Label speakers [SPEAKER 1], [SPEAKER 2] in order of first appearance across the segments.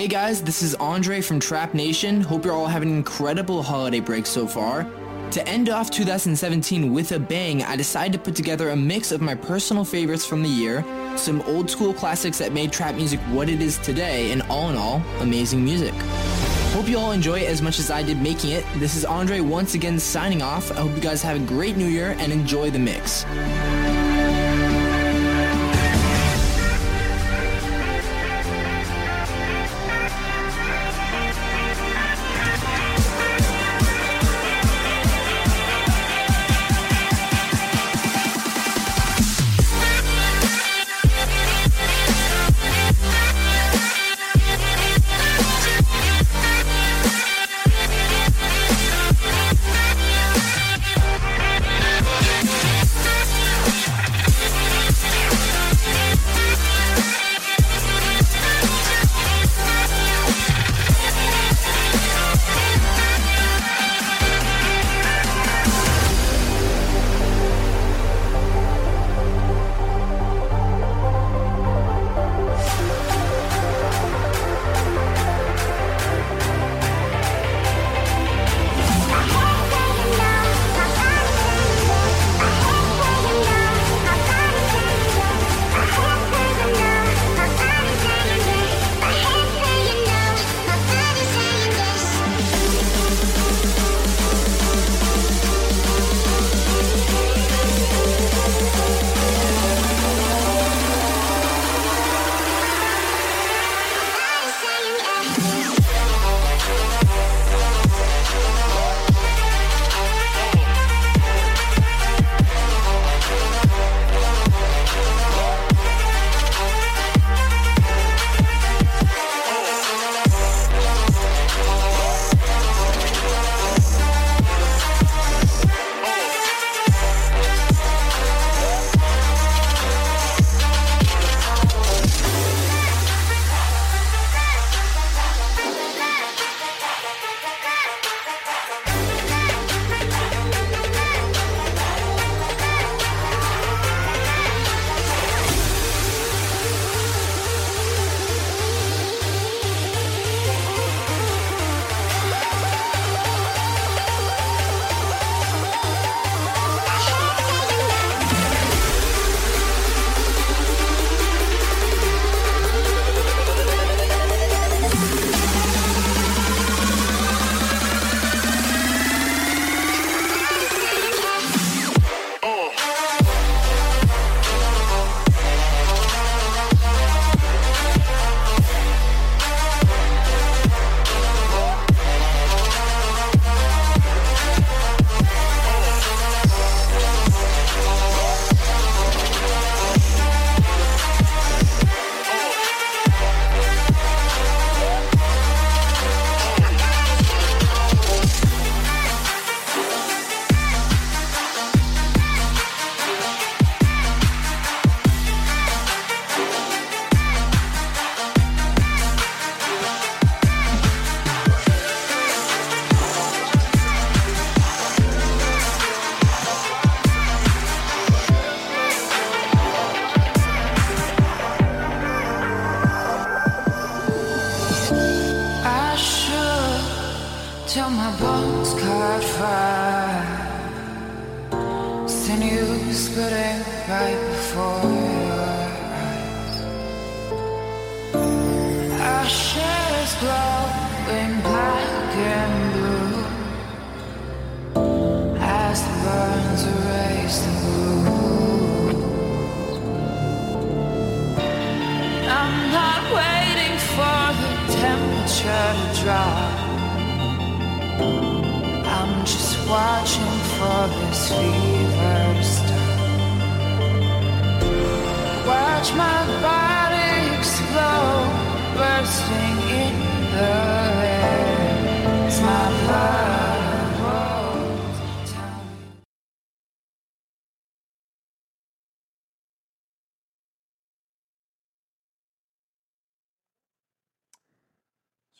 [SPEAKER 1] Hey guys, this is Andre from Trap Nation. Hope you're all having an incredible holiday break so far. To end off 2017 with a bang, I decided to put together a mix of my personal favorites from the year, some old school classics that made trap music what it is today, and all in all, amazing music. Hope you all enjoy it as much as I did making it. This is Andre once again signing off. I hope you guys have a great new year and enjoy the mix.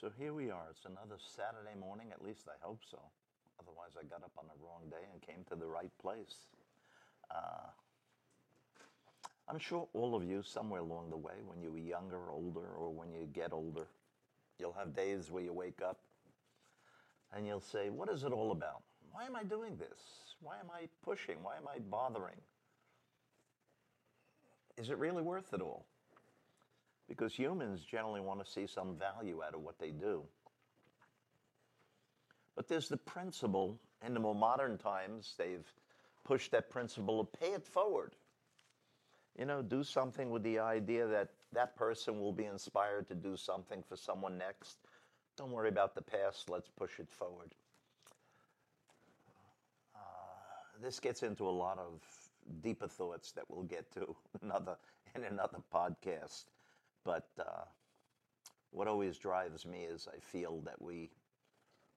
[SPEAKER 2] So here we are. It's another Saturday morning, at least I hope so. Otherwise, I got up on the wrong day and came to the right place. Uh, I'm sure all of you, somewhere along the way, when you were younger, older, or when you get older, You'll have days where you wake up and you'll say, What is it all about? Why am I doing this? Why am I pushing? Why am I bothering? Is it really worth it all? Because humans generally want to see some value out of what they do. But there's the principle, in the more modern times, they've pushed that principle of pay it forward. You know, do something with the idea that that person will be inspired to do something for someone next. Don't worry about the past, let's push it forward. Uh, this gets into a lot of deeper thoughts that we'll get to another in another podcast. But uh, what always drives me is I feel that we,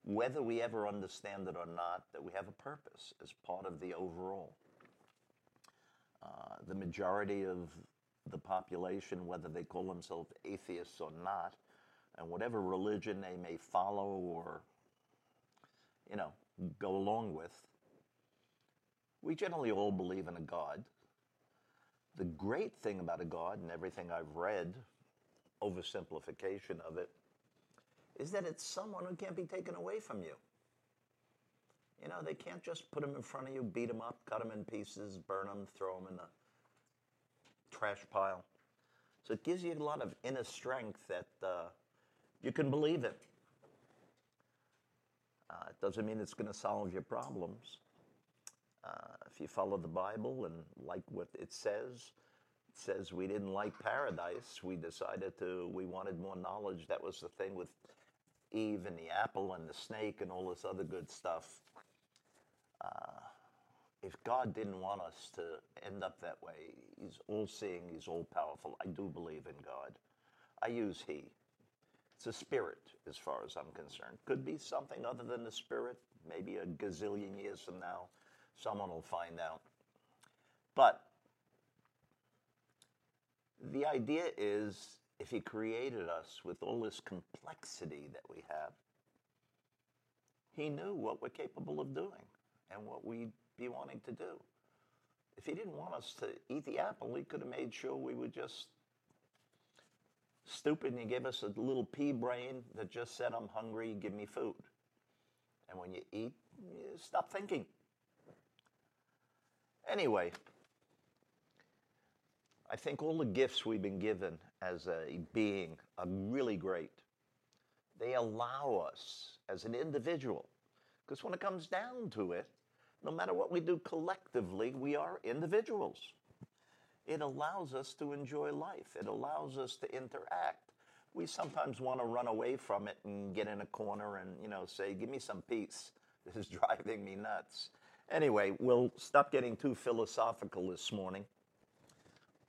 [SPEAKER 2] whether we ever understand it or not, that we have a purpose as part of the overall. Uh, the majority of the population, whether they call themselves atheists or not, and whatever religion they may follow or, you know, go along with, we generally all believe in a God. The great thing about a God and everything I've read, oversimplification of it, is that it's someone who can't be taken away from you. You know, they can't just put them in front of you, beat them up, cut them in pieces, burn them, throw them in the trash pile. So it gives you a lot of inner strength that uh, you can believe it. Uh, it doesn't mean it's going to solve your problems. Uh, if you follow the Bible and like what it says, it says we didn't like paradise. We decided to, we wanted more knowledge. That was the thing with Eve and the apple and the snake and all this other good stuff. Uh, if God didn't want us to end up that way, He's all seeing, He's all powerful. I do believe in God. I use He. It's a spirit, as far as I'm concerned. Could be something other than the spirit, maybe a gazillion years from now. Someone will find out. But the idea is if He created us with all this complexity that we have, He knew what we're capable of doing and what we'd be wanting to do. If He didn't want us to eat the apple, He could have made sure we were just stupid and He gave us a little pea brain that just said, I'm hungry, give me food. And when you eat, you stop thinking. Anyway, I think all the gifts we've been given as a being are really great. They allow us as an individual, because when it comes down to it, no matter what we do collectively, we are individuals. It allows us to enjoy life, it allows us to interact. We sometimes want to run away from it and get in a corner and, you know, say, give me some peace. This is driving me nuts. Anyway, we'll stop getting too philosophical this morning,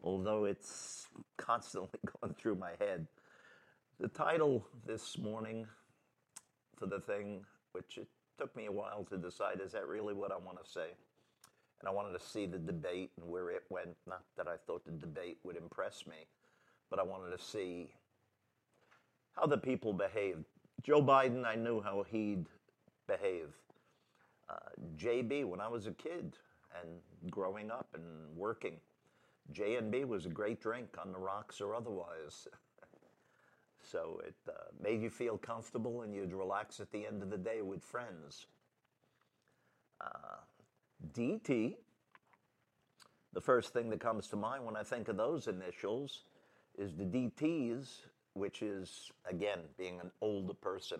[SPEAKER 2] although it's constantly going through my head. The title this morning for the thing, which it took me a while to decide, is that really what I want to say? And I wanted to see the debate and where it went. Not that I thought the debate would impress me, but I wanted to see how the people behaved. Joe Biden, I knew how he'd behave uh, JB when I was a kid and growing up and working. J and B was a great drink on the rocks or otherwise. so it uh, made you feel comfortable and you'd relax at the end of the day with friends. Uh, DT, the first thing that comes to mind when I think of those initials is the DTs, which is, again, being an older person.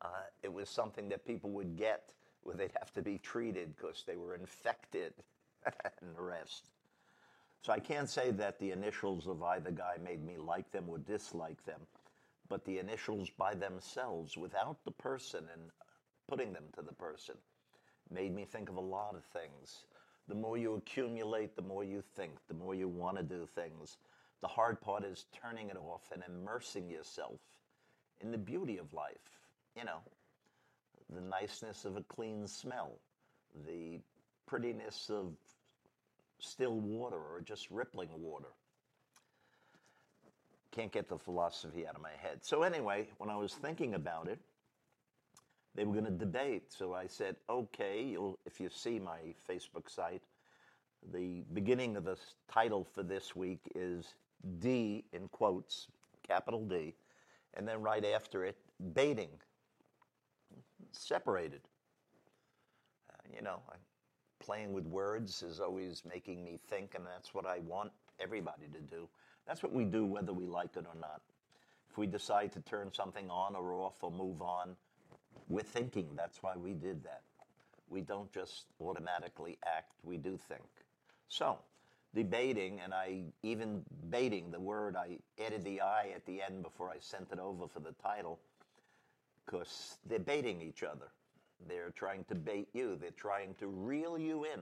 [SPEAKER 2] Uh, it was something that people would get where they'd have to be treated because they were infected and the rest. So I can't say that the initials of either guy made me like them or dislike them, but the initials by themselves, without the person and putting them to the person, made me think of a lot of things. The more you accumulate, the more you think, the more you want to do things. The hard part is turning it off and immersing yourself in the beauty of life. You know, the niceness of a clean smell, the prettiness of still water or just rippling water. Can't get the philosophy out of my head. So, anyway, when I was thinking about it, they were going to debate. So I said, okay, if you see my Facebook site, the beginning of the title for this week is D in quotes, capital D, And then right after it, baiting. Separated. Uh, you know, playing with words is always making me think, and that's what I want everybody to do. That's what we do, whether we like it or not. If we decide to turn something on or off or move on, we're thinking. That's why we did that. We don't just automatically act, we do think. So, debating, and I even baiting the word, I added the I at the end before I sent it over for the title, because they're baiting each other. They're trying to bait you, they're trying to reel you in,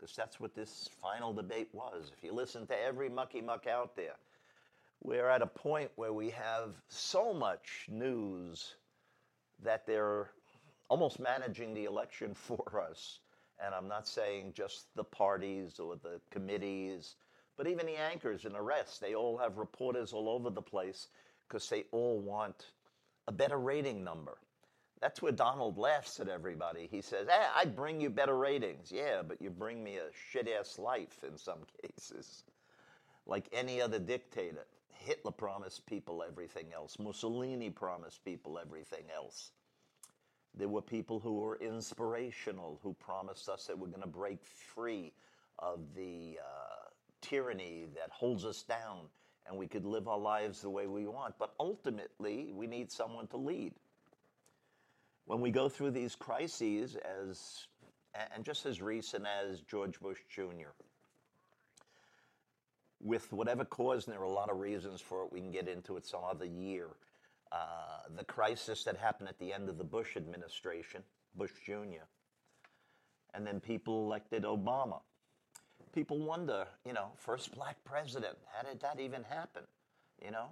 [SPEAKER 2] because that's what this final debate was. If you listen to every mucky muck out there, we're at a point where we have so much news that they're almost managing the election for us. And I'm not saying just the parties or the committees, but even the anchors and the rest. They all have reporters all over the place because they all want a better rating number. That's where Donald laughs at everybody. He says, hey, I'd bring you better ratings. Yeah, but you bring me a shit ass life in some cases. Like any other dictator. Hitler promised people everything else. Mussolini promised people everything else. There were people who were inspirational, who promised us that we're going to break free of the uh, tyranny that holds us down and we could live our lives the way we want. But ultimately, we need someone to lead. When we go through these crises, as and just as recent as George Bush Jr., with whatever cause, and there are a lot of reasons for it, we can get into it some other year. Uh, the crisis that happened at the end of the Bush administration, Bush Jr., and then people elected Obama. People wonder, you know, first black president, how did that even happen? You know,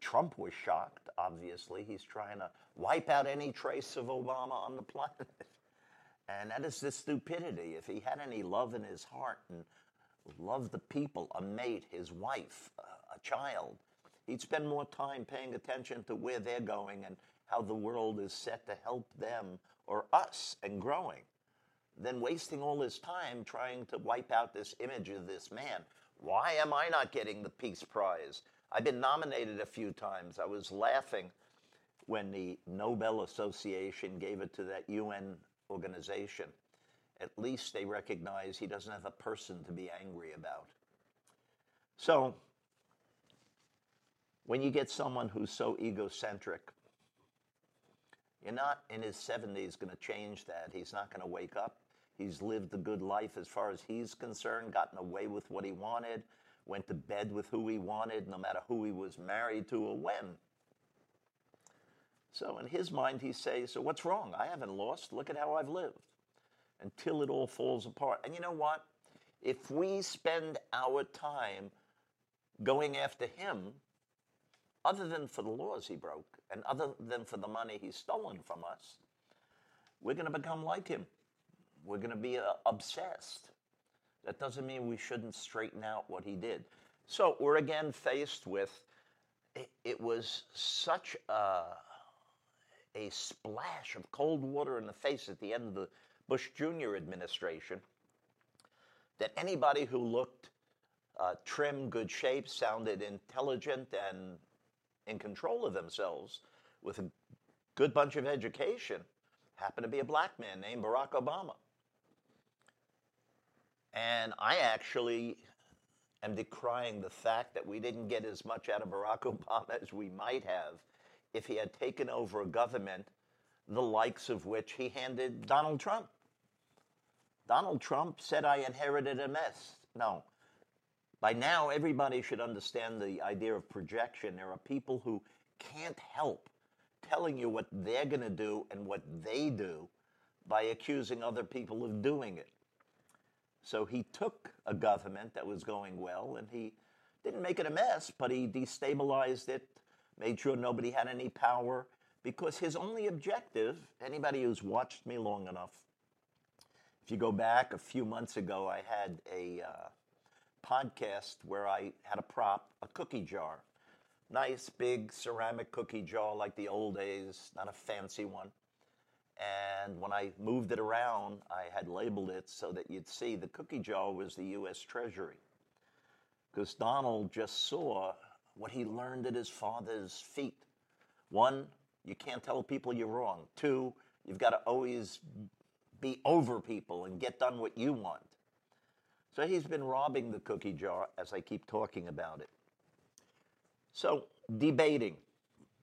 [SPEAKER 2] Trump was shocked, obviously. He's trying to wipe out any trace of Obama on the planet. And that is the stupidity. If he had any love in his heart and loved the people, a mate, his wife, a child, he'd spend more time paying attention to where they're going and how the world is set to help them or us and growing than wasting all his time trying to wipe out this image of this man. Why am I not getting the Peace Prize? I've been nominated a few times. I was laughing when the Nobel Association gave it to that UN organization. At least they recognize he doesn't have a person to be angry about. So, when you get someone who's so egocentric, you're not in his 70s going to change that. He's not going to wake up. He's lived a good life as far as he's concerned, gotten away with what he wanted, went to bed with who he wanted, no matter who he was married to or when. So in his mind, he says, So what's wrong? I haven't lost. Look at how I've lived. Until it all falls apart. And you know what? If we spend our time going after him, other than for the laws he broke and other than for the money he's stolen from us, we're going to become like him. We're going to be uh, obsessed. That doesn't mean we shouldn't straighten out what he did. So we're again faced with it, it was such a, a splash of cold water in the face at the end of the Bush Jr. administration that anybody who looked uh, trim, good shape, sounded intelligent, and in control of themselves with a good bunch of education happened to be a black man named Barack Obama. And I actually am decrying the fact that we didn't get as much out of Barack Obama as we might have if he had taken over a government the likes of which he handed Donald Trump. Donald Trump said I inherited a mess. No, by now, everybody should understand the idea of projection. There are people who can't help telling you what they're going to do and what they do by accusing other people of doing it. So he took a government that was going well and he didn't make it a mess, but he destabilized it, made sure nobody had any power, because his only objective, anybody who's watched me long enough, if you go back a few months ago, I had a. Uh, podcast where I had a prop, a cookie jar. Nice big ceramic cookie jar like the old days, not a fancy one. And when I moved it around, I had labeled it so that you'd see the cookie jar was the US Treasury. Because Donald just saw what he learned at his father's feet One, you can't tell people you're wrong. Two, you've got to always be over people and get done what you want. So he's been robbing the cookie jar as I keep talking about it. So, debating.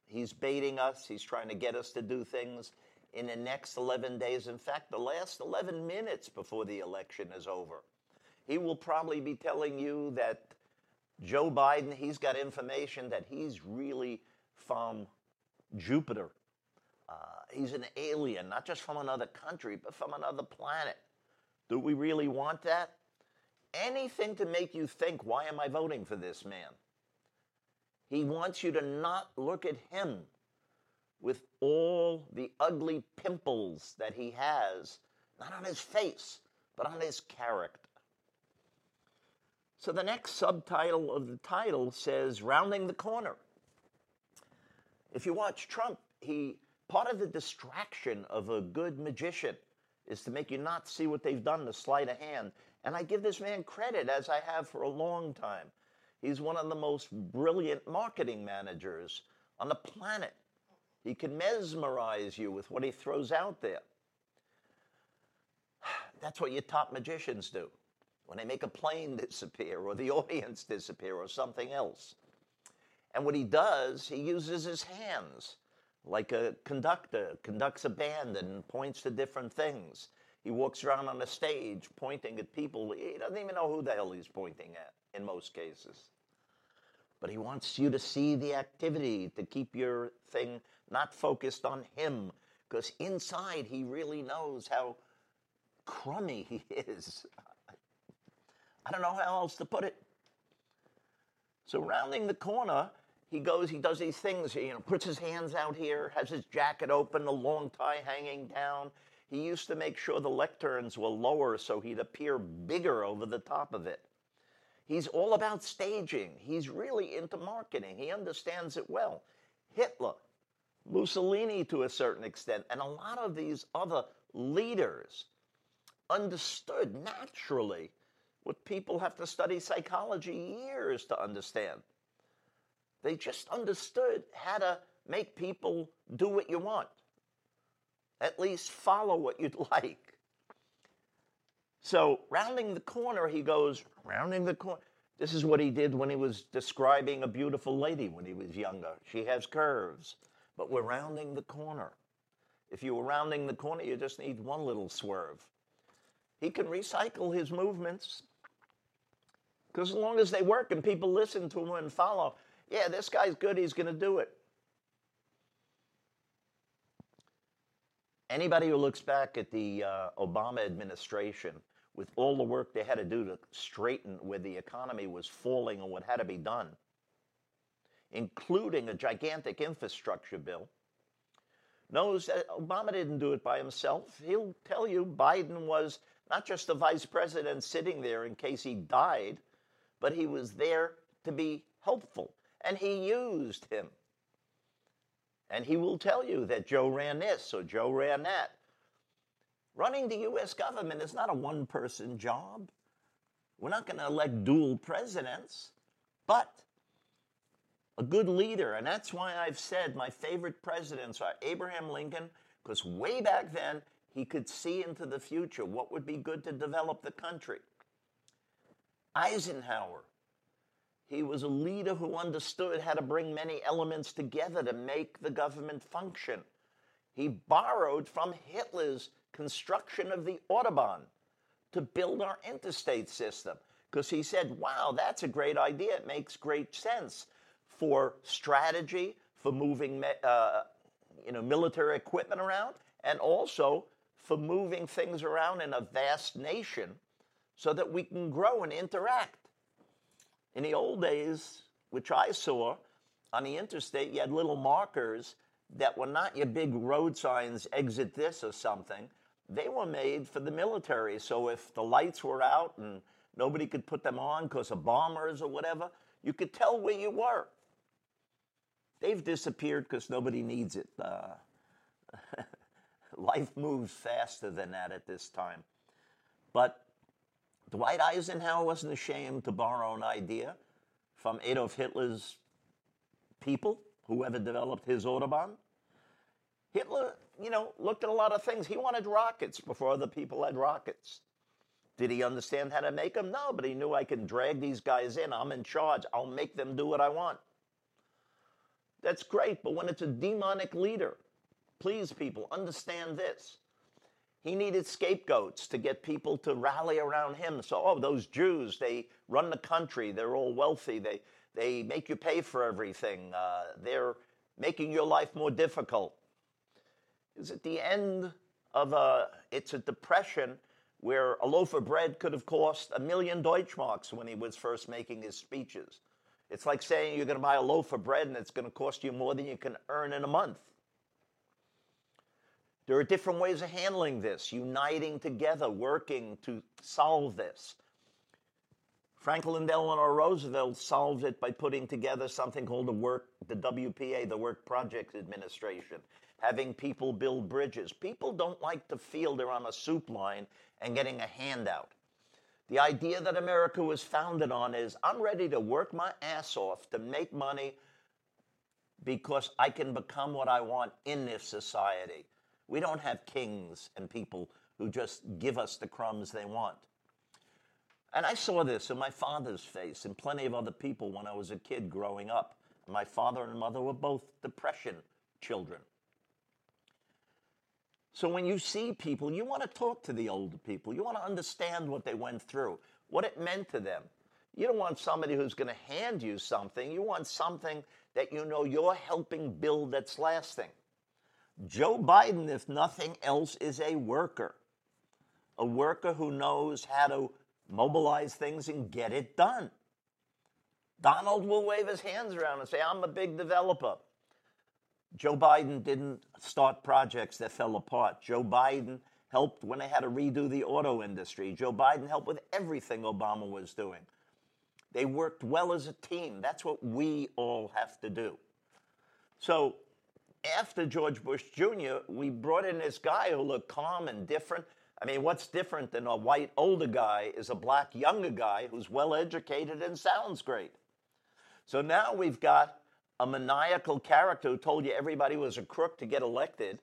[SPEAKER 2] He's baiting us, he's trying to get us to do things in the next 11 days. In fact, the last 11 minutes before the election is over. He will probably be telling you that Joe Biden, he's got information that he's really from Jupiter. Uh, he's an alien, not just from another country, but from another planet. Do we really want that? Anything to make you think, why am I voting for this man? He wants you to not look at him with all the ugly pimples that he has, not on his face, but on his character. So the next subtitle of the title says Rounding the Corner. If you watch Trump, he part of the distraction of a good magician is to make you not see what they've done, the sleight of hand. And I give this man credit as I have for a long time. He's one of the most brilliant marketing managers on the planet. He can mesmerize you with what he throws out there. That's what your top magicians do when they make a plane disappear or the audience disappear or something else. And what he does, he uses his hands like a conductor conducts a band and points to different things. He walks around on the stage pointing at people. He doesn't even know who the hell he's pointing at in most cases. But he wants you to see the activity, to keep your thing not focused on him, because inside he really knows how crummy he is. I don't know how else to put it. So rounding the corner, he goes, he does these things, you know, puts his hands out here, has his jacket open, the long tie hanging down. He used to make sure the lecterns were lower so he'd appear bigger over the top of it. He's all about staging. He's really into marketing. He understands it well. Hitler, Mussolini to a certain extent, and a lot of these other leaders understood naturally what people have to study psychology years to understand. They just understood how to make people do what you want, at least follow what you'd like. So, rounding the corner, he goes, rounding the corner. This is what he did when he was describing a beautiful lady when he was younger. She has curves, but we're rounding the corner. If you were rounding the corner, you just need one little swerve. He can recycle his movements because as long as they work and people listen to him and follow, yeah, this guy's good, he's going to do it. Anybody who looks back at the uh, Obama administration with all the work they had to do to straighten where the economy was falling and what had to be done, including a gigantic infrastructure bill, knows that Obama didn't do it by himself. He'll tell you Biden was not just the vice president sitting there in case he died, but he was there to be helpful, and he used him. And he will tell you that Joe ran this or Joe ran that. Running the U.S. government is not a one person job. We're not going to elect dual presidents, but a good leader. And that's why I've said my favorite presidents are Abraham Lincoln, because way back then he could see into the future what would be good to develop the country. Eisenhower. He was a leader who understood how to bring many elements together to make the government function. He borrowed from Hitler's construction of the Autobahn to build our interstate system because he said, wow, that's a great idea. It makes great sense for strategy, for moving uh, you know, military equipment around, and also for moving things around in a vast nation so that we can grow and interact. In the old days, which I saw on the interstate, you had little markers that were not your big road signs, exit this or something. They were made for the military. So if the lights were out and nobody could put them on because of bombers or whatever, you could tell where you were. They've disappeared because nobody needs it. Uh, life moves faster than that at this time. But Dwight Eisenhower wasn't ashamed to borrow an idea from Adolf Hitler's people whoever developed his Autobahn. Hitler, you know, looked at a lot of things. He wanted rockets before other people had rockets. Did he understand how to make them? No, but he knew I can drag these guys in. I'm in charge. I'll make them do what I want. That's great, but when it's a demonic leader, please, people, understand this. He needed scapegoats to get people to rally around him. So, oh, those Jews, they run the country. They're all wealthy. They, they make you pay for everything. Uh, they're making your life more difficult. Is at the end of a, it's a depression where a loaf of bread could have cost a million Deutschmarks when he was first making his speeches. It's like saying you're going to buy a loaf of bread and it's going to cost you more than you can earn in a month. There are different ways of handling this, uniting together, working to solve this. Franklin Delano Roosevelt solved it by putting together something called the work, the WPA, the Work Projects Administration, having people build bridges. People don't like to feel they're on a soup line and getting a handout. The idea that America was founded on is I'm ready to work my ass off to make money because I can become what I want in this society. We don't have kings and people who just give us the crumbs they want. And I saw this in my father's face and plenty of other people when I was a kid growing up. My father and mother were both depression children. So when you see people, you want to talk to the older people. You want to understand what they went through, what it meant to them. You don't want somebody who's going to hand you something. You want something that you know you're helping build that's lasting. Joe Biden, if nothing else, is a worker, a worker who knows how to mobilize things and get it done. Donald will wave his hands around and say, I'm a big developer. Joe Biden didn't start projects that fell apart. Joe Biden helped when they had to redo the auto industry. Joe Biden helped with everything Obama was doing. They worked well as a team. That's what we all have to do. So after George Bush Jr., we brought in this guy who looked calm and different. I mean, what's different than a white older guy is a black younger guy who's well educated and sounds great. So now we've got a maniacal character who told you everybody was a crook to get elected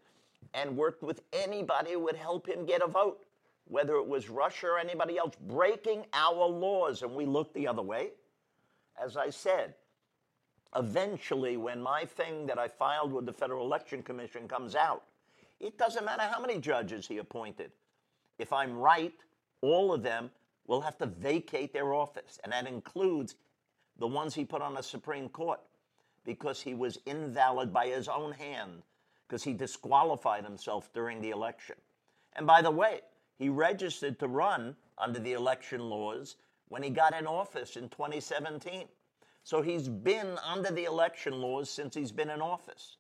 [SPEAKER 2] and worked with anybody who would help him get a vote, whether it was Russia or anybody else, breaking our laws. And we looked the other way. As I said, eventually, when my thing that I filed with the Federal Election Commission comes out, it doesn't matter how many judges he appointed. If I'm right, all of them will have to vacate their office, and that includes the ones he put on the Supreme Court because he was invalid by his own hand because he disqualified himself during the election. And by the way, he registered to run under the election laws when he got in office in 2017. So he's been under the election laws since he's been in office.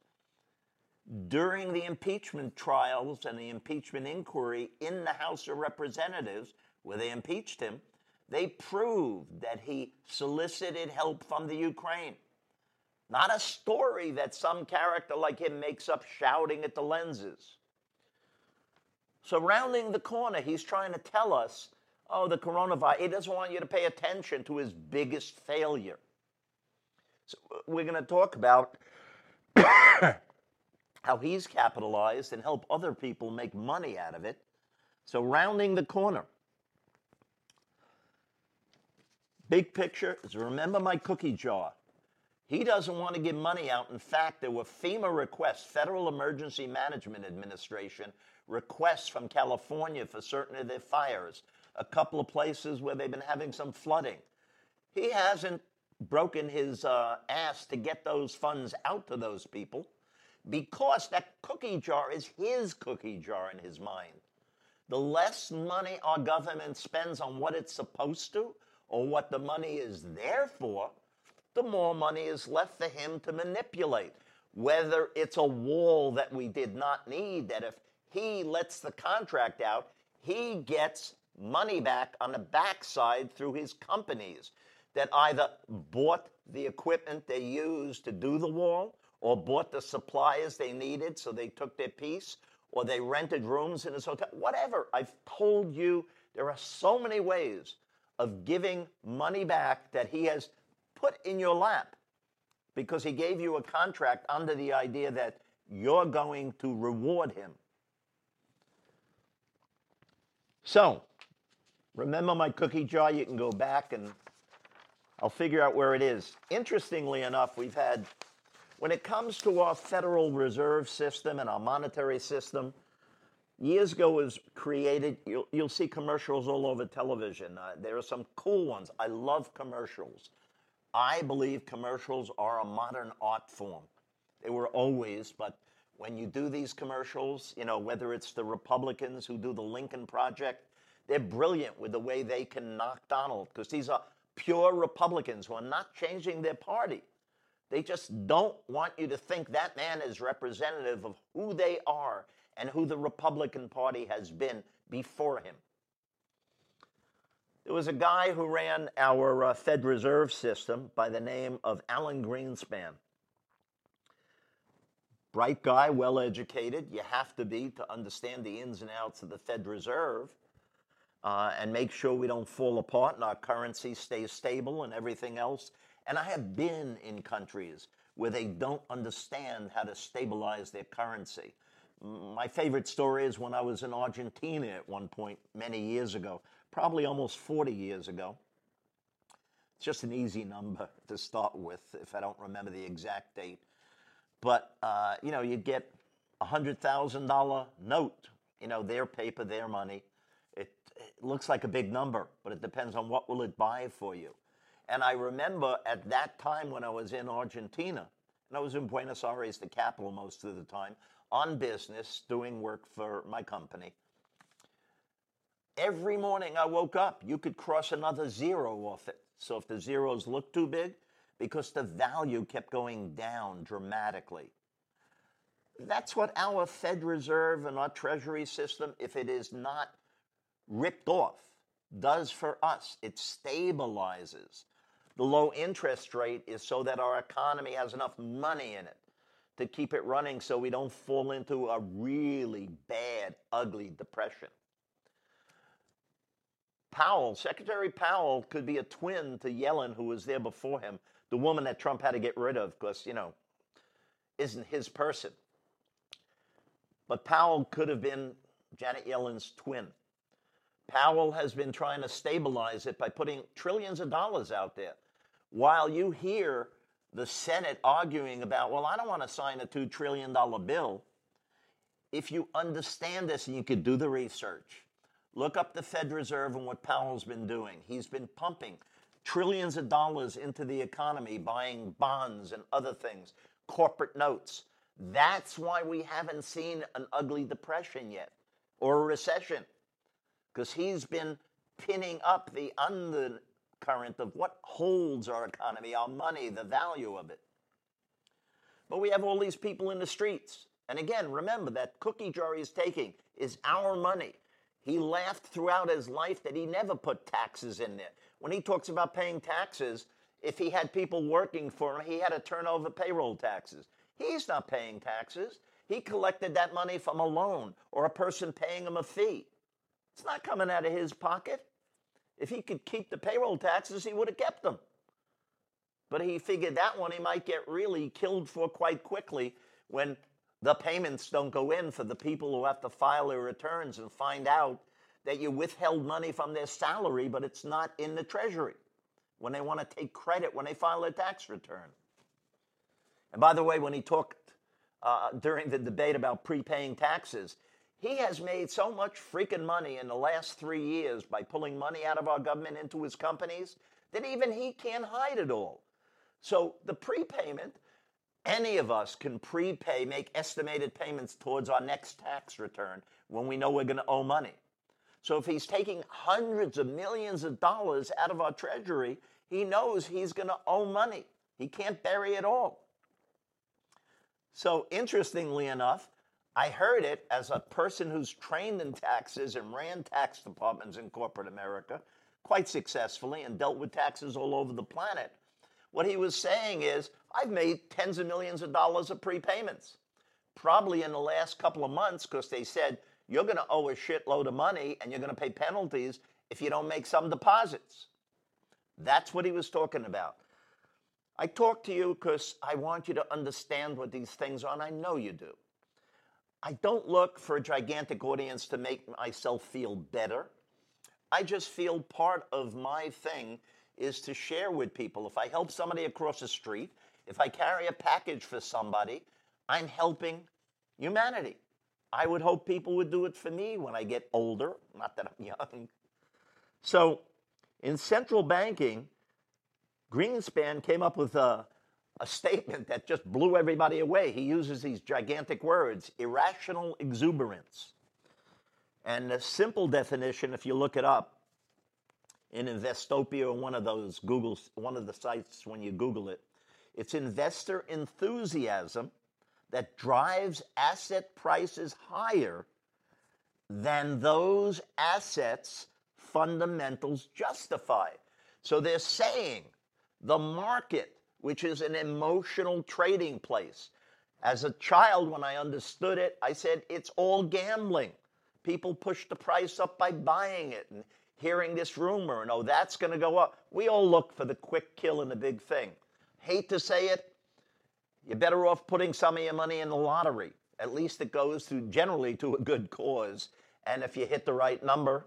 [SPEAKER 2] During the impeachment trials and the impeachment inquiry in the House of Representatives, where they impeached him, they proved that he solicited help from the Ukraine. Not a story that some character like him makes up shouting at the lenses. So, rounding the corner, he's trying to tell us oh, the coronavirus, he doesn't want you to pay attention to his biggest failure. So we're going to talk about how he's capitalized and help other people make money out of it. So, rounding the corner. Big picture is remember my cookie jar. He doesn't want to give money out. In fact, there were FEMA requests, Federal Emergency Management Administration requests from California for certain of their fires, a couple of places where they've been having some flooding. He hasn't broken his uh, ass to get those funds out to those people because that cookie jar is his cookie jar in his mind. The less money our government spends on what it's supposed to or what the money is there for, the more money is left for him to manipulate. Whether it's a wall that we did not need, that if he lets the contract out, he gets money back on the backside through his companies that either bought the equipment they used to do the wall or bought the supplies they needed so they took their piece or they rented rooms in his hotel, whatever. I've told you there are so many ways of giving money back that he has put in your lap. because he gave you a contract under the idea that you're going to reward him. So, remember my cookie jar? You can go back and I'll figure out where it is. Interestingly enough, we've had, when it comes to our Federal Reserve System and our monetary system, years ago was created, you'll, you'll see commercials all over television. Uh, there are some cool ones. I love commercials. I believe commercials are a modern art form. They were always, but when you do these commercials, you know, whether it's the Republicans who do the Lincoln Project, they're brilliant with the way they can knock Donald because these are pure Republicans who are not changing their party. They just don't want you to think that man is representative of who they are and who the Republican Party has been before him. There was a guy who ran our uh, Fed Reserve System by the name of Alan Greenspan. Bright guy, well educated. You have to be to understand the ins and outs of the Fed Reserve uh, and make sure we don't fall apart and our currency stays stable and everything else. And I have been in countries where they don't understand how to stabilize their currency. My favorite story is when I was in Argentina at one point many years ago, probably almost 40 years ago. It's just an easy number to start with if I don't remember the exact date. But, uh, you know, you get a $100,000 note, you know, their paper, their money. It, it looks like a big number, but it depends on what will it buy for you. And I remember at that time when I was in Argentina, and I was in Buenos Aires, the capital most of the time, on business, doing work for my company. Every morning I woke up, you could cross another zero off it. So if the zeros look too big, because the value kept going down dramatically. That's what our Fed Reserve and our Treasury system, if it is not ripped off, does for us. It stabilizes. The low interest rate is so that our economy has enough money in it to keep it running so we don't fall into a really bad, ugly depression. Powell, Secretary Powell, could be a twin to Yellen, who was there before him, the woman that Trump had to get rid of because, you know, isn't his person. But Powell could have been Janet Yellen's twin. Powell has been trying to stabilize it by putting trillions of dollars out there. While you hear the Senate arguing about, well, I don't want to sign a $2 trillion bill, if you understand this and you could do the research, look up the Fed Reserve and what Powell's been doing. He's been pumping trillions of dollars into the economy, buying bonds and other things, corporate notes. That's why we haven't seen an ugly depression yet or a recession, because he's been pinning up the undercurrent of what holds our economy, our money, the value of it. But we have all these people in the streets. And again, remember that cookie jar he's taking is our money. He laughed throughout his life that he never put taxes in there when he talks about paying taxes, if he had people working for him, he had to turn over payroll taxes. He's not paying taxes. He collected that money from a loan or a person paying him a fee. It's not coming out of his pocket. If he could keep the payroll taxes, he would have kept them. But he figured that one he might get really killed for quite quickly when the payments don't go in for the people who have to file their returns and find out that you withheld money from their salary, but it's not in the Treasury when they want to take credit when they file their tax return. And by the way, when he talked uh, during the debate about prepaying taxes, he has made so much freaking money in the last three years by pulling money out of our government into his companies that even he can't hide it all. So the prepayment, any of us can prepay, make estimated payments towards our next tax return when we know we're going to owe money. So if he's taking hundreds of millions of dollars out of our treasury, he knows he's going to owe money. He can't bury it all. So interestingly enough, I heard it as a person who's trained in taxes and ran tax departments in corporate America quite successfully and dealt with taxes all over the planet. What he was saying is, I've made tens of millions of dollars of prepayments. Probably in the last couple of months, because they said you're going to owe a shitload of money and you're going to pay penalties if you don't make some deposits. That's what he was talking about. I talk to you because I want you to understand what these things are, and I know you do. I don't look for a gigantic audience to make myself feel better. I just feel part of my thing is to share with people. If I help somebody across the street, if I carry a package for somebody, I'm helping humanity. I would hope people would do it for me when I get older, not that I'm young. So, in central banking, Greenspan came up with a, a statement that just blew everybody away. He uses these gigantic words irrational exuberance. And the simple definition, if you look it up in Investopia or one of those Google, one of the sites when you Google it, it's investor enthusiasm that drives asset prices higher than those assets' fundamentals justify. So they're saying the market, which is an emotional trading place. As a child, when I understood it, I said it's all gambling. People push the price up by buying it and hearing this rumor and oh, that's going to go up. We all look for the quick kill and the big thing. Hate to say it, you're better off putting some of your money in the lottery. At least it goes to generally to a good cause. And if you hit the right number,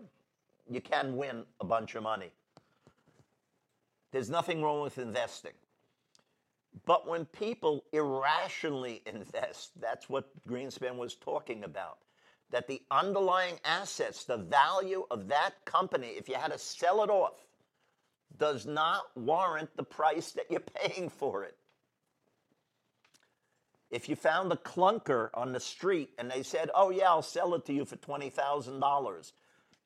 [SPEAKER 2] you can win a bunch of money. There's nothing wrong with investing. But when people irrationally invest, that's what Greenspan was talking about. That the underlying assets, the value of that company, if you had to sell it off, does not warrant the price that you're paying for it. If you found a clunker on the street and they said, oh, yeah, I'll sell it to you for $20,000,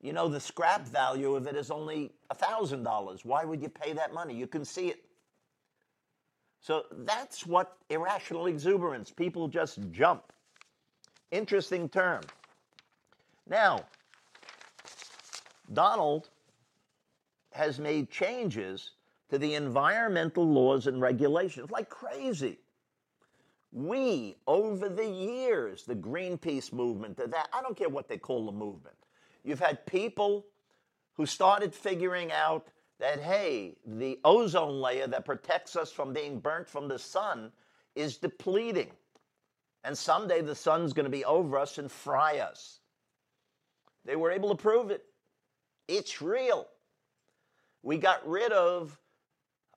[SPEAKER 2] you know, the scrap value of it is only $1,000. Why would you pay that money? You can see it. So that's what irrational exuberance, people just jump. Interesting term. Now, Donald has made changes to the environmental laws and regulations like crazy. We, over the years, the Greenpeace movement, that, I don't care what they call the movement, You've had people who started figuring out that, hey, the ozone layer that protects us from being burnt from the sun is depleting. And someday the sun's going to be over us and fry us. They were able to prove it. It's real. We got rid of,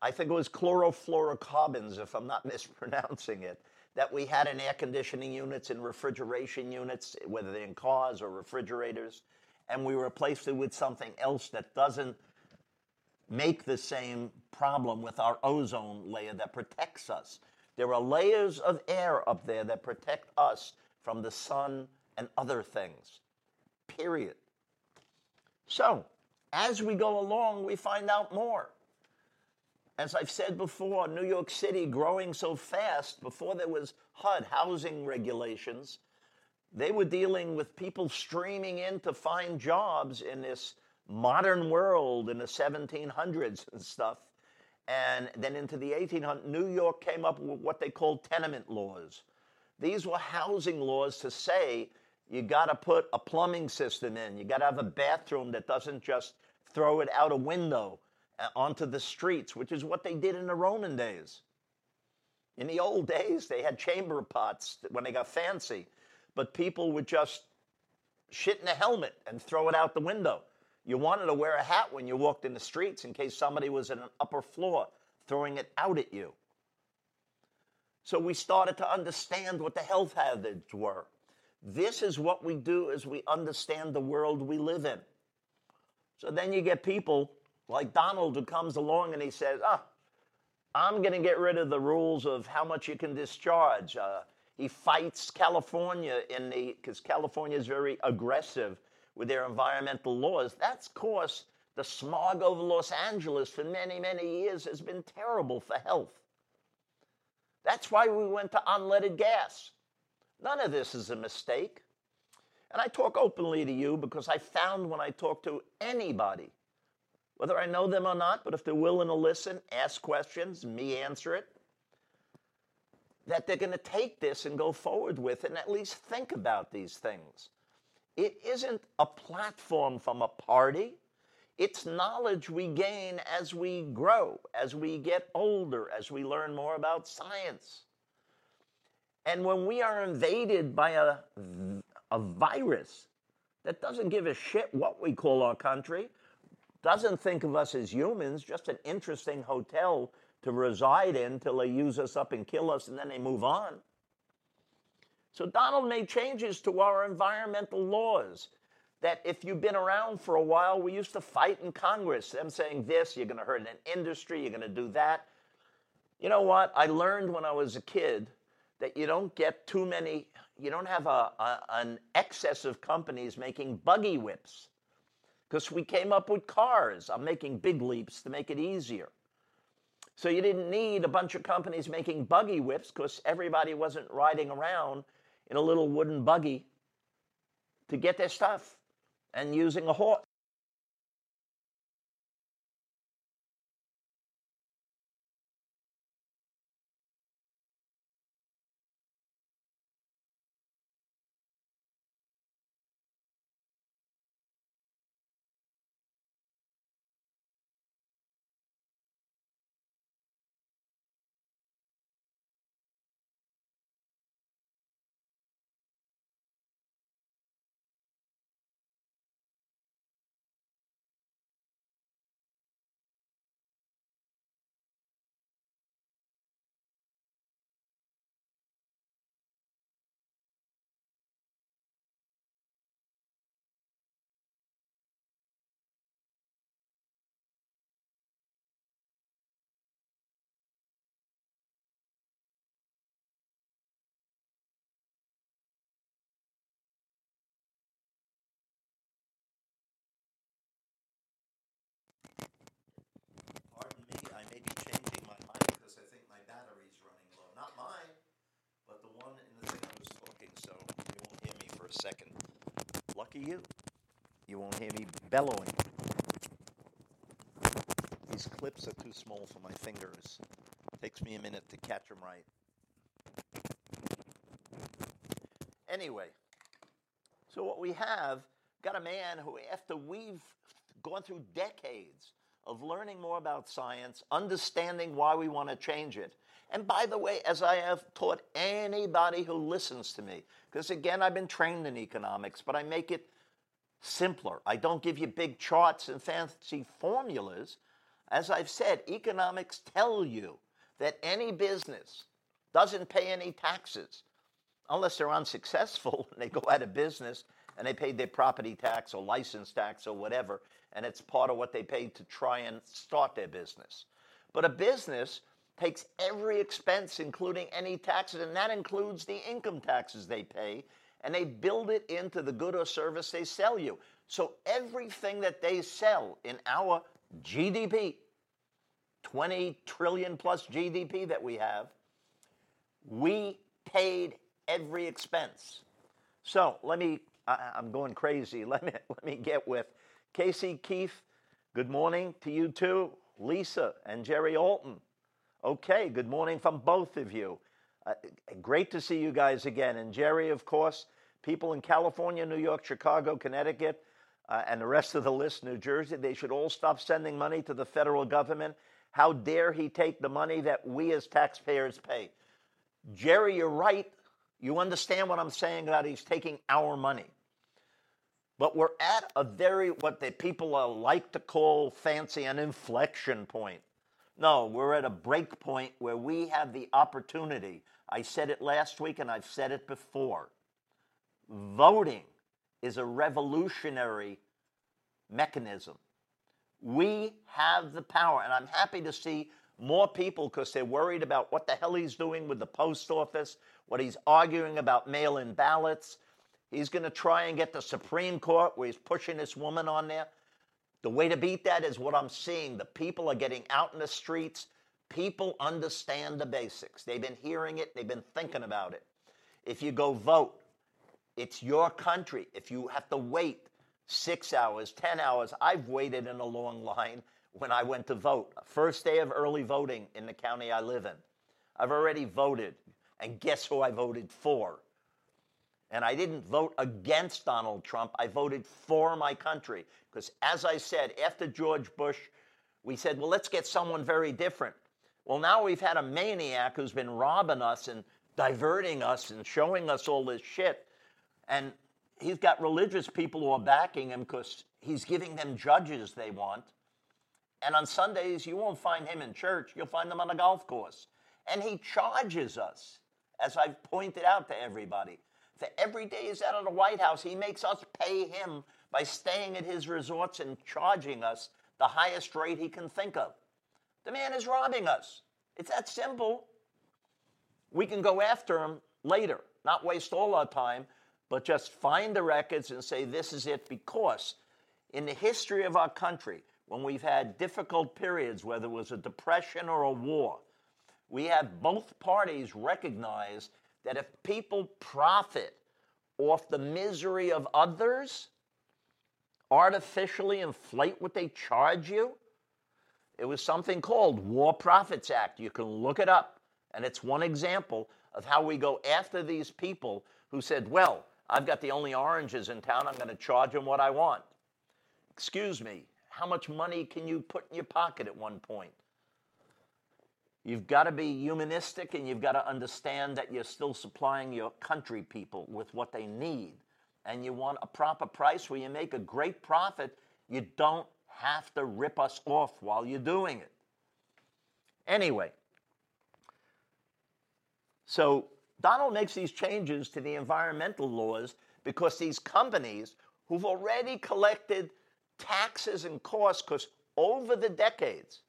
[SPEAKER 2] I think it was chlorofluorocarbons, if I'm not mispronouncing it, that we had in air conditioning units and refrigeration units, whether they're in cars or refrigerators and we replaced it with something else that doesn't make the same problem with our ozone layer that protects us. There are layers of air up there that protect us from the sun and other things. Period. So, as we go along, we find out more. As I've said before, New York City growing so fast, before there was HUD, housing regulations, they were dealing with people streaming in to find jobs in this modern world in the 1700s and stuff. And then into the 1800s, New York came up with what they called tenement laws. These were housing laws to say you got to put a plumbing system in, you got to have a bathroom that doesn't just throw it out a window uh, onto the streets, which is what they did in the Roman days. In the old days, they had chamber pots when they got fancy but people would just shit in a helmet and throw it out the window. You wanted to wear a hat when you walked in the streets in case somebody was in an upper floor throwing it out at you. So we started to understand what the health hazards were. This is what we do as we understand the world we live in. So then you get people like Donald who comes along and he says, ah, I'm going to get rid of the rules of how much you can discharge. Uh, he fights California in the because California is very aggressive with their environmental laws. That's course the smog over Los Angeles for many, many years has been terrible for health. That's why we went to unleaded gas. None of this is a mistake. And I talk openly to you because I found when I talk to anybody, whether I know them or not, but if they're willing to listen, ask questions, me answer it, that they're going to take this and go forward with it and at least think about these things. It isn't a platform from a party. It's knowledge we gain as we grow, as we get older, as we learn more about science. And when we are invaded by a, a virus that doesn't give a shit what we call our country, doesn't think of us as humans, just an interesting hotel to reside in till they use us up and kill us and then they move on. So Donald made changes to our environmental laws that if you've been around for a while, we used to fight in Congress, them saying this, you're going to hurt an industry, you're going to do that. You know what? I learned when I was a kid that you don't get too many, you don't have a, a an excess of companies making buggy whips because we came up with cars. I'm making big leaps to make it easier. So you didn't need a bunch of companies making buggy whips because everybody wasn't riding around in a little wooden buggy to get their stuff and using a horse. Not mine, but the one in the thing I was talking, so you won't hear me for a second. Lucky you. You won't hear me bellowing. These clips are too small for my fingers. Takes me a minute to catch them right. Anyway, so what we have got a man who, after we've gone through decades of learning more about science, understanding why we want to change it. And by the way, as I have taught anybody who listens to me, because again, I've been trained in economics, but I make it simpler. I don't give you big charts and fancy formulas. As I've said, economics tell you that any business doesn't pay any taxes unless they're unsuccessful and they go out of business and they paid their property tax or license tax or whatever, and it's part of what they paid to try and start their business. But a business takes every expense, including any taxes, and that includes the income taxes they pay, and they build it into the good or service they sell you. So everything that they sell in our GDP, 20 trillion plus GDP that we have, we paid every expense. So let me, I, I'm going crazy. Let me, let me get with Casey Keith. Good morning to you too, Lisa and Jerry Alton. Okay, good morning from both of you. Uh, great to see you guys again. And Jerry, of course, people in California, New York, Chicago, Connecticut, uh, and the rest of the list, New Jersey, they should all stop sending money to the federal government. How dare he take the money that we as taxpayers pay? Jerry, you're right. You understand what I'm saying about he's taking our money. But we're at a very, what the people like to call fancy, an inflection point. No, we're at a break point where we have the opportunity. I said it last week and I've said it before. Voting is a revolutionary mechanism. We have the power, and I'm happy to see more people because they're worried about what the hell he's doing with the post office, what he's arguing about mail in ballots. He's going to try and get the Supreme Court where he's pushing this woman on there. The way to beat that is what I'm seeing. The people are getting out in the streets. People understand the basics. They've been hearing it, they've been thinking about it. If you go vote, it's your country. If you have to wait six hours, 10 hours, I've waited in a long line when I went to vote. First day of early voting in the county I live in. I've already voted. And guess who I voted for? And I didn't vote against Donald Trump. I voted for my country. Because as I said, after George Bush, we said, well, let's get someone very different. Well, now we've had a maniac who's been robbing us and diverting us and showing us all this shit. And he's got religious people who are backing him because he's giving them judges they want. And on Sundays, you won't find him in church, you'll find him on a golf course. And he charges us, as I've pointed out to everybody. For every day he's out of the White House, he makes us pay him by staying at his resorts and charging us the highest rate he can think of. The man is robbing us. It's that simple. We can go after him later, not waste all our time, but just find the records and say this is it because in the history of our country, when we've had difficult periods, whether it was a depression or a war, we have both parties recognize that if people profit off the misery of others, artificially inflate what they charge you, it was something called War Profits Act. You can look it up. And it's one example of how we go after these people who said, well, I've got the only oranges in town. I'm going to charge them what I want. Excuse me, how much money can you put in your pocket at one point? You've got to be humanistic and you've got to understand that you're still supplying your country people with what they need. And you want a proper price where you make a great profit. You don't have to rip us off while you're doing it. Anyway, so Donald makes these changes to the environmental laws because these companies who've already collected taxes and costs, because over the decades,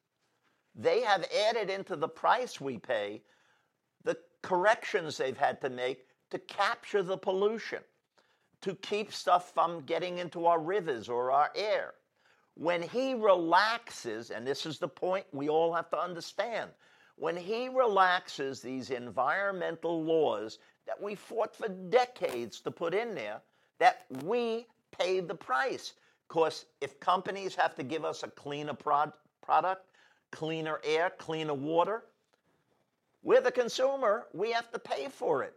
[SPEAKER 2] they have added into the price we pay the corrections they've had to make to capture the pollution, to keep stuff from getting into our rivers or our air. When he relaxes, and this is the point we all have to understand, when he relaxes these environmental laws that we fought for decades to put in there, that we paid the price. Because if companies have to give us a cleaner prod- product, cleaner air, cleaner water. We're the consumer, we have to pay for it.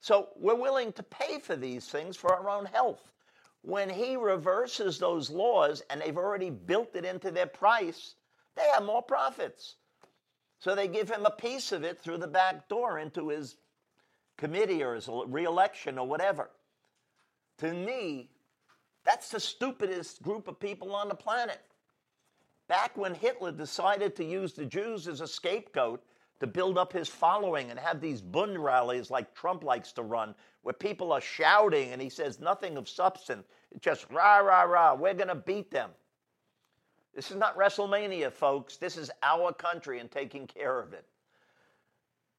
[SPEAKER 2] So we're willing to pay for these things for our own health. When he reverses those laws and they've already built it into their price, they have more profits. So they give him a piece of it through the back door into his committee or his reelection or whatever. To me, that's the stupidest group of people on the planet. Back when Hitler decided to use the Jews as a scapegoat to build up his following and have these Bund rallies like Trump likes to run, where people are shouting and he says nothing of substance. Just rah, rah, rah, we're going to beat them. This is not WrestleMania, folks. This is our country and taking care of it.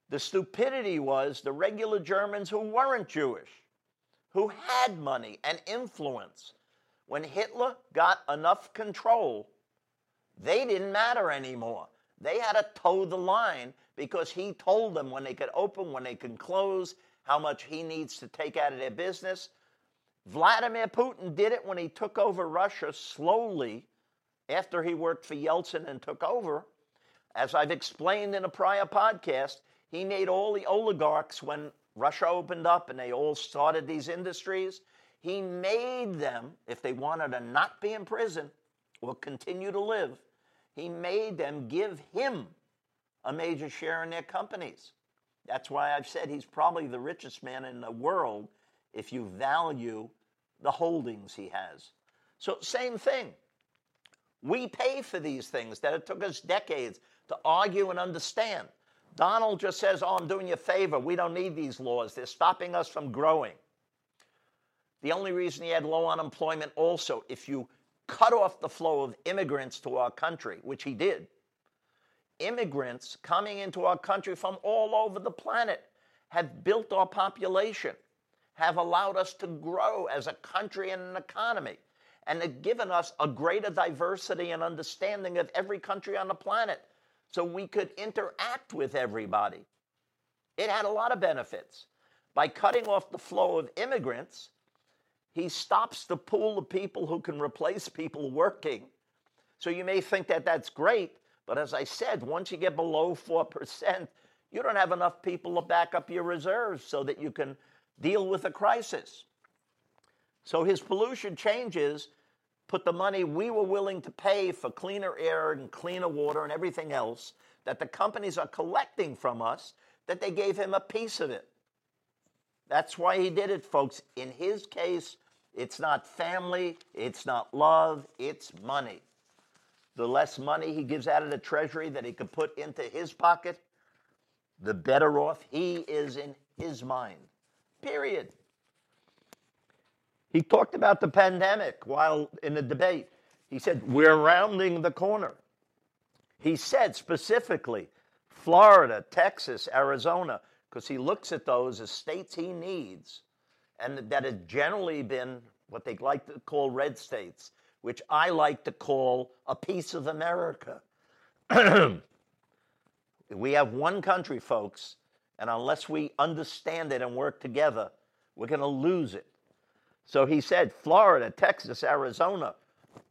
[SPEAKER 2] The stupidity was the regular Germans who weren't Jewish, who had money and influence. When Hitler got enough control they didn't matter anymore. They had to toe the line because he told them when they could open, when they can close, how much he needs to take out of their business. Vladimir Putin did it when he took over Russia slowly after he worked for Yeltsin and took over. As I've explained in a prior podcast, he made all the oligarchs when Russia opened up and they all started these industries. He made them, if they wanted to not be in prison or continue to live, he made them give him a major share in their companies. That's why I've said he's probably the richest man in the world if you value the holdings he has. So, same thing. We pay for these things that it took us decades to argue and understand. Donald just says, Oh, I'm doing you a favor. We don't need these laws. They're stopping us from growing. The only reason he had low unemployment, also, if you cut off the flow of immigrants to our country, which he did. Immigrants coming into our country from all over the planet have built our population, have allowed us to grow as a country and an economy, and have given us a greater diversity and understanding of every country on the planet so we could interact with everybody. It had a lot of benefits. By cutting off the flow of immigrants, he stops the pool of people who can replace people working. So you may think that that's great, but as I said, once you get below 4%, you don't have enough people to back up your reserves so that you can deal with a crisis. So his pollution changes put the money we were willing to pay for cleaner air and cleaner water and everything else that the companies are collecting from us, that they gave him a piece of it. That's why he did it, folks. In his case, it's not family, it's not love, it's money. The less money he gives out of the treasury that he could put into his pocket, the better off he is in his mind. Period. He talked about the pandemic while in the debate. He said, We're rounding the corner. He said specifically, Florida, Texas, Arizona, because he looks at those as states he needs, and that has generally been what they like to call red states, which I like to call a piece of America. we have one country, folks, and unless we understand it and work together, we're going to lose it. So he said Florida, Texas, Arizona,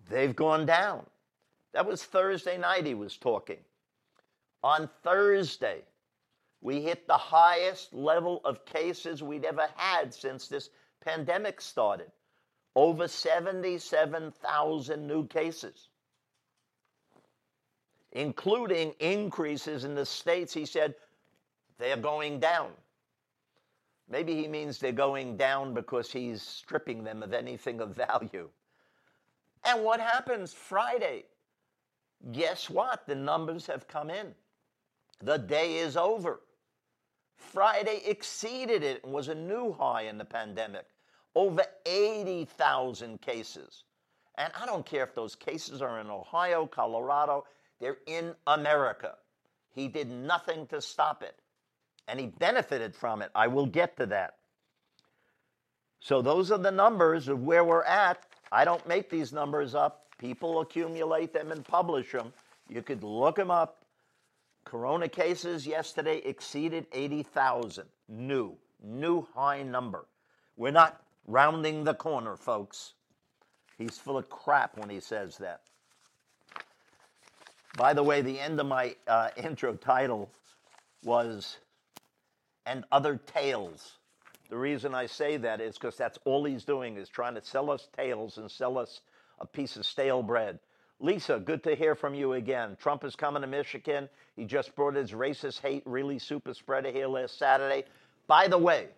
[SPEAKER 2] they've gone down. That was Thursday night he was talking. On Thursday, we hit the highest level of cases we'd ever had since this pandemic started over 77,000 new cases, including increases in the states. He said they're going down. Maybe he means they're going down because he's stripping them of anything of value. And what happens Friday? Guess what? The numbers have come in. The day is over. Friday exceeded it and was a new high in the pandemic. Over 80,000 cases. And I don't care if those cases are in Ohio, Colorado, they're in America. He did nothing to stop it and he benefited from it. I will get to that. So, those are the numbers of where we're at. I don't make these numbers up. People accumulate them and publish them. You could look them up. Corona cases yesterday exceeded 80,000. New, new high number. We're not rounding the corner, folks. He's full of crap when he says that. By the way, the end of my uh, intro title was and other tales. The reason I say that is because that's all he's doing is trying to sell us tales and sell us a piece of stale bread. Lisa, good to hear from you again. Trump is coming to Michigan. He just brought his racist hate really super spreader here last Saturday. By the way,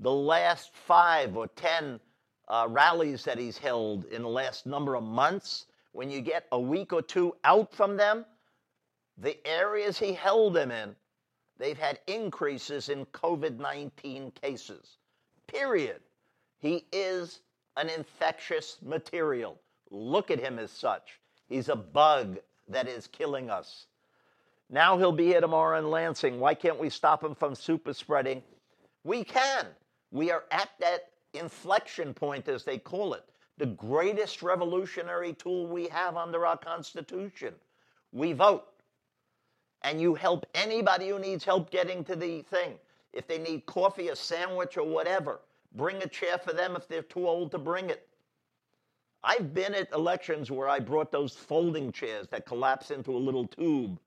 [SPEAKER 2] the last five or ten uh, rallies that he's held in the last number of months, when you get a week or two out from them, the areas he held them in they've had increases in COVID 19 cases. Period. He is an infectious material. Look at him as such. He's a bug that is killing us. Now he'll be here tomorrow in Lansing. Why can't we stop him from super spreading? We can. We are at that inflection point, as they call it, the greatest revolutionary tool we have under our Constitution. We vote and you help anybody who needs help getting to the thing. If they need coffee, a sandwich, or whatever, bring a chair for them if they're too old to bring it. I've been at elections where I brought those folding chairs that collapse into a little tube,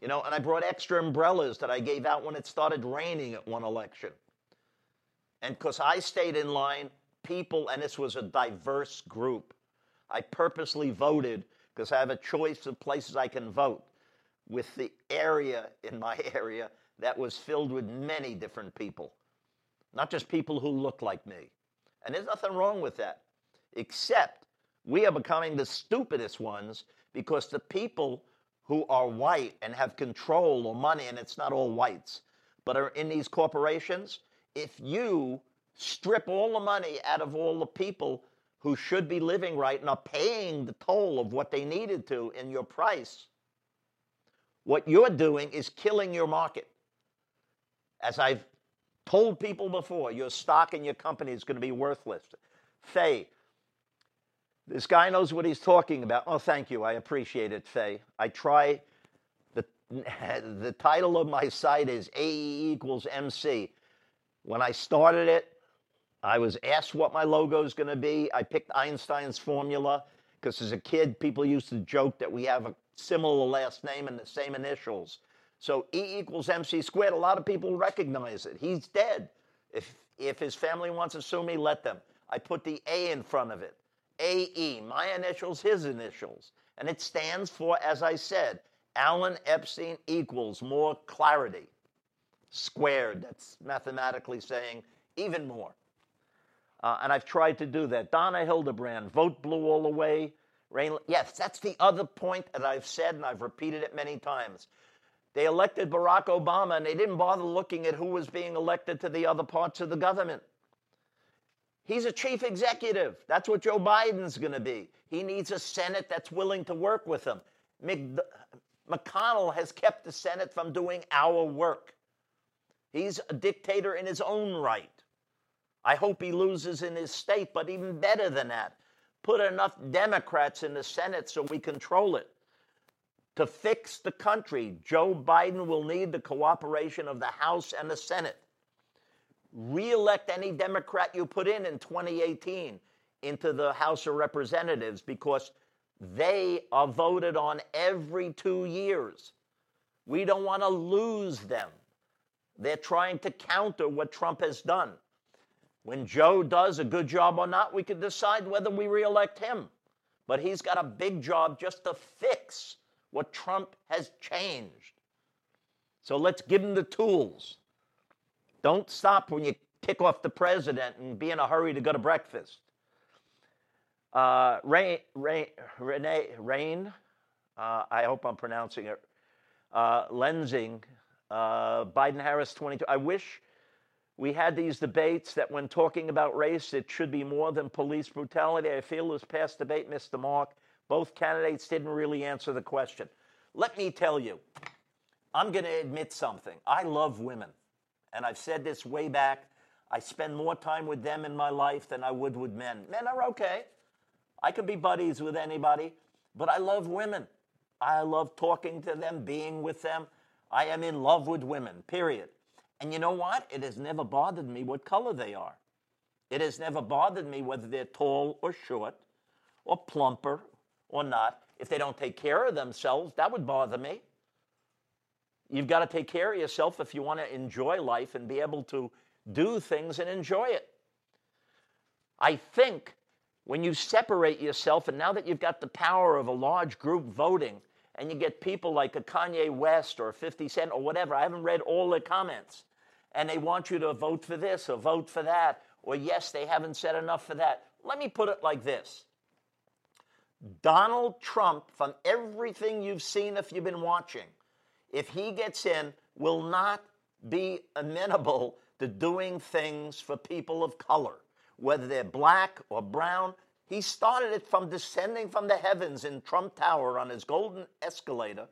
[SPEAKER 2] you know, and I brought extra umbrellas that I gave out when it started raining at one election. And because I stayed in line, people, and this was a diverse group, I purposely voted because I have a choice of places I can vote with the area in my area that was filled with many different people, not just people who look like me. And there's nothing wrong with that, except we are becoming the stupidest ones because the people who are white and have control or money, and it's not all whites, but are in these corporations, if you strip all the money out of all the people who should be living right and are paying the toll of what they needed to in your price, what you're doing is killing your market. As I've told people before, your stock in your company is going to be worthless. Faye, this guy knows what he's talking about. Oh, thank you. I appreciate it, Faye. I try. The, the title of my site is AE equals MC. When I started it, I was asked what my logo is going to be. I picked Einstein's formula because as a kid, people used to joke that we have a similar last name and the same initials. So E equals MC squared, a lot of people recognize it. He's dead. If If his family wants to sue me, let them. I put the A in front of it. AE, my initials, his initials. And it stands for, as I said, Alan Epstein equals more clarity. Squared, that's mathematically saying even more. Uh, and I've tried to do that. Donna Hildebrand, vote blue all the way. Rain, yes, that's the other point that I've said, and I've repeated it many times. They elected Barack Obama, and they didn't bother looking at who was being elected to the other parts of the government. He's a chief executive. That's what Joe Biden's going to be. He needs a Senate that's willing to work with him. McConnell has kept the Senate from doing our work. He's a dictator in his own right. I hope he loses in his state, but even better than that, put enough Democrats in the Senate so we control it. To fix the country, Joe Biden will need the cooperation of the House and the Senate reelect any Democrat you put in in 2018 into the House of Representatives because they are voted on every two years. We don't want to lose them. They're trying to counter what Trump has done. When Joe does a good job or not, we can decide whether we reelect him. But he's got a big job just to fix what Trump has changed. So let's give him the tools. Don't stop when you kick off the president and be in a hurry to go to breakfast. Uh, Rain, Rain, Renee, Rain, uh, I hope I'm pronouncing it, uh, Lensing, uh, Biden Harris 22. I wish we had these debates that when talking about race, it should be more than police brutality. I feel this past debate missed the mark. Both candidates didn't really answer the question. Let me tell you, I'm going to admit something. I love women and I've said this way back, I spend more time with them in my life than I would with men. Men are okay. I can be buddies with anybody, but I love women. I love talking to them, being with them. I am in love with women, period. And you know what? It has never bothered me what color they are. It has never bothered me whether they're tall or short, or plumper or not. If they don't take care of themselves, that would bother me. You've got to take care of yourself if you want to enjoy life and be able to do things and enjoy it. I think when you separate yourself, and now that you've got the power of a large group voting, and you get people like a Kanye West or 50 Cent or whatever, I haven't read all the comments, and they want you to vote for this or vote for that, or yes, they haven't said enough for that. Let me put it like this Donald Trump, from everything you've seen if you've been watching, if he gets in, will not be amenable to doing things for people of color, whether they're black or brown. He started it from descending from the heavens in Trump Tower on his golden escalator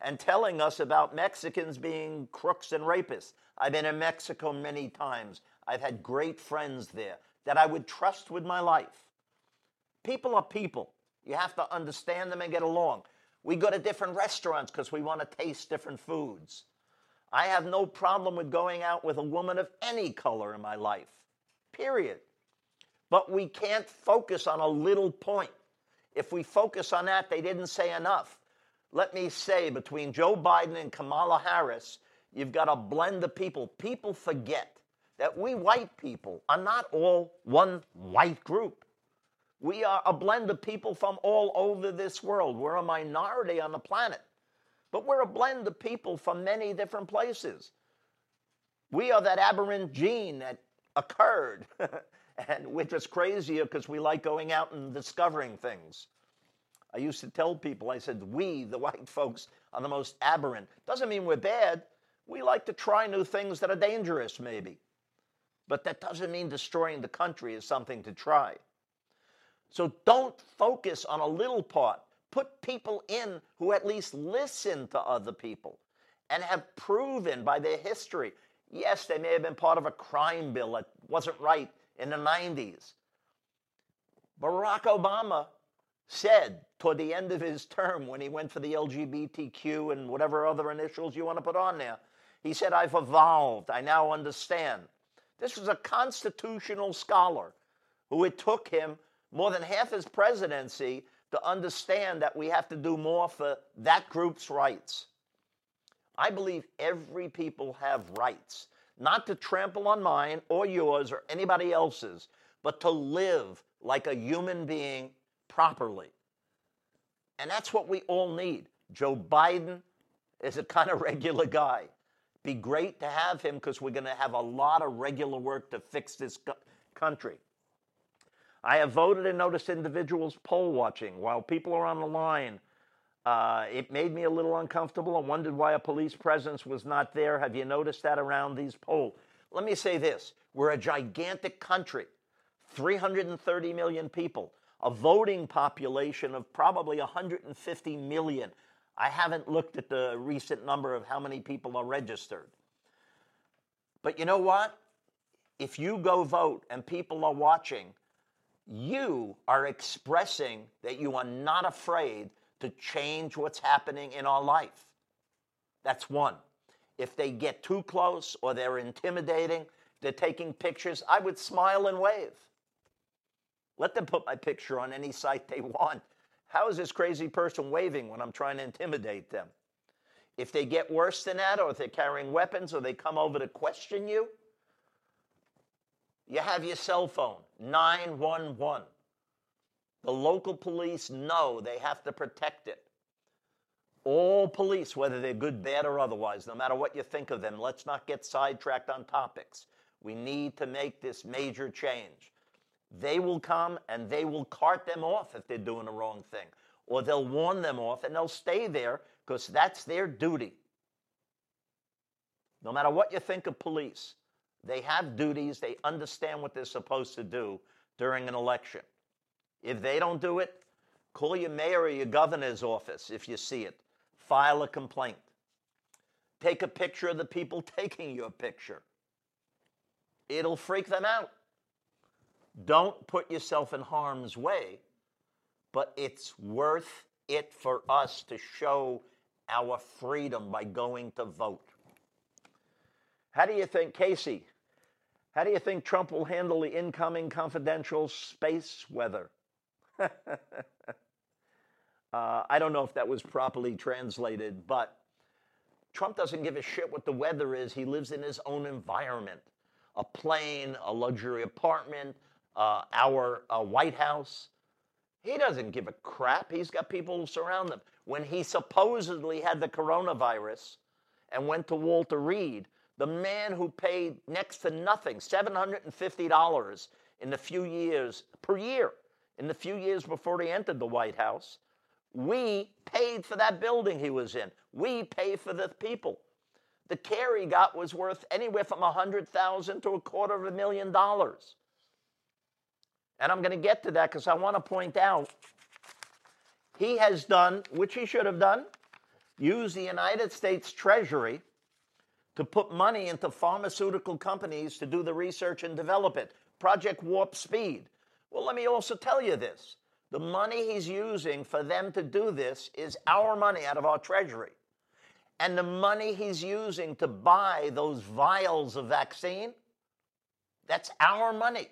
[SPEAKER 2] and telling us about Mexicans being crooks and rapists. I've been in Mexico many times. I've had great friends there that I would trust with my life. People are people. You have to understand them and get along. We go to different restaurants because we want to taste different foods. I have no problem with going out with a woman of any color in my life, period. But we can't focus on a little point. If we focus on that, they didn't say enough. Let me say, between Joe Biden and Kamala Harris, you've got a blend of people. People forget that we white people are not all one white group. We are a blend of people from all over this world. We're a minority on the planet, but we're a blend of people from many different places. We are that aberrant gene that occurred, and which is crazier because we like going out and discovering things. I used to tell people, I said, we, the white folks, are the most aberrant. Doesn't mean we're bad. We like to try new things that are dangerous, maybe. But that doesn't mean destroying the country is something to try. So don't focus on a little part. Put people in who at least listen to other people and have proven by their history. Yes, they may have been part of a crime bill that wasn't right in the 90s. Barack Obama said toward the end of his term when he went for the LGBTQ and whatever other initials you want to put on there, he said, I've evolved. I now understand. This was a constitutional scholar who it took him more than half his presidency to understand that we have to do more for that group's rights. I believe every people have rights. not to trample on mine or yours or anybody else's, but to live like a human being properly. And that's what we all need. Joe Biden is a kind of regular guy. Be great to have him because we're going to have a lot of regular work to fix this country. I have voted and noticed individuals poll watching while people are on the line. Uh, it made me a little uncomfortable and wondered why a police presence was not there. Have you noticed that around these polls? Let me say this we're a gigantic country, 330 million people, a voting population of probably 150 million. I haven't looked at the recent number of how many people are registered. But you know what? If you go vote and people are watching, you are expressing that you are not afraid to change what's happening in our life. That's one. If they get too close or they're intimidating, they're taking pictures, I would smile and wave. Let them put my picture on any site they want. How is this crazy person waving when I'm trying to intimidate them? If they get worse than that, or if they're carrying weapons, or they come over to question you, you have your cell phone, 911. The local police know they have to protect it. All police, whether they're good, bad, or otherwise, no matter what you think of them, let's not get sidetracked on topics. We need to make this major change. They will come and they will cart them off if they're doing the wrong thing, or they'll warn them off and they'll stay there because that's their duty. No matter what you think of police, they have duties, they understand what they're supposed to do during an election. If they don't do it, call your mayor or your governor's office if you see it. File a complaint. Take a picture of the people taking your picture. It'll freak them out. Don't put yourself in harm's way, but it's worth it for us to show our freedom by going to vote. How do you think, Casey? How do you think Trump will handle the incoming confidential space weather? uh, I don't know if that was properly translated, but Trump doesn't give a shit what the weather is. He lives in his own environment a plane, a luxury apartment, uh, our uh, White House. He doesn't give a crap. He's got people who surround him. When he supposedly had the coronavirus and went to Walter Reed, the man who paid next to nothing, $750 in the few years per year in the few years before he entered the White House, we paid for that building he was in. We pay for the people. The care he got was worth anywhere from a hundred thousand to a quarter of a million dollars. And I'm going to get to that because I want to point out he has done, which he should have done, use the United States Treasury to put money into pharmaceutical companies to do the research and develop it. Project Warp Speed. Well, let me also tell you this the money he's using for them to do this is our money out of our treasury. And the money he's using to buy those vials of vaccine, that's our money.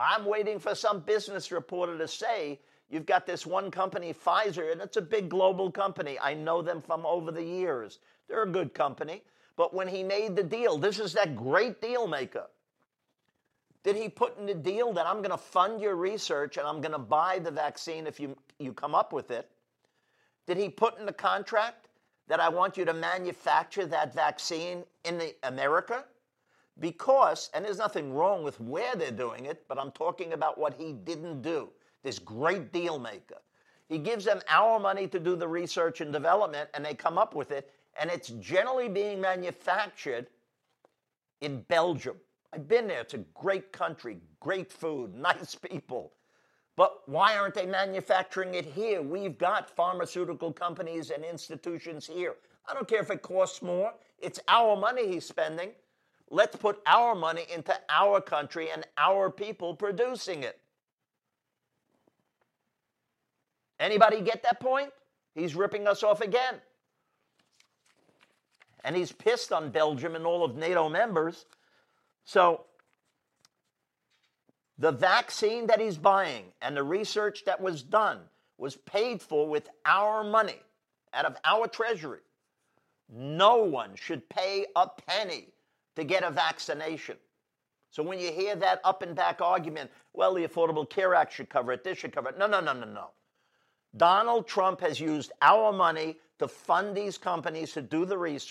[SPEAKER 2] I'm waiting for some business reporter to say, you've got this one company, Pfizer, and it's a big global company. I know them from over the years. They're a good company. But when he made the deal, this is that great deal maker. Did he put in the deal that I'm going to fund your research and I'm going to buy the vaccine if you, you come up with it? Did he put in the contract that I want you to manufacture that vaccine in the America? Because, and there's nothing wrong with where they're doing it, but I'm talking about what he didn't do. This great deal maker. He gives them our money to do the research and development, and they come up with it, and it's generally being manufactured in Belgium. I've been there. It's a great country, great food, nice people. But why aren't they manufacturing it here? We've got pharmaceutical companies and institutions here. I don't care if it costs more, it's our money he's spending. Let's put our money into our country and our people producing it. Anybody get that point? He's ripping us off again. And he's pissed on Belgium and all of NATO members so, the vaccine that he's buying and the research that was done was paid for with our money out of our treasury. No one should pay a penny to get a vaccination. So when you hear that up and back argument, well, the Affordable Care Act should cover it, this should cover it. No, no, no, no, no. Donald Trump has used our money to fund these companies to do the research.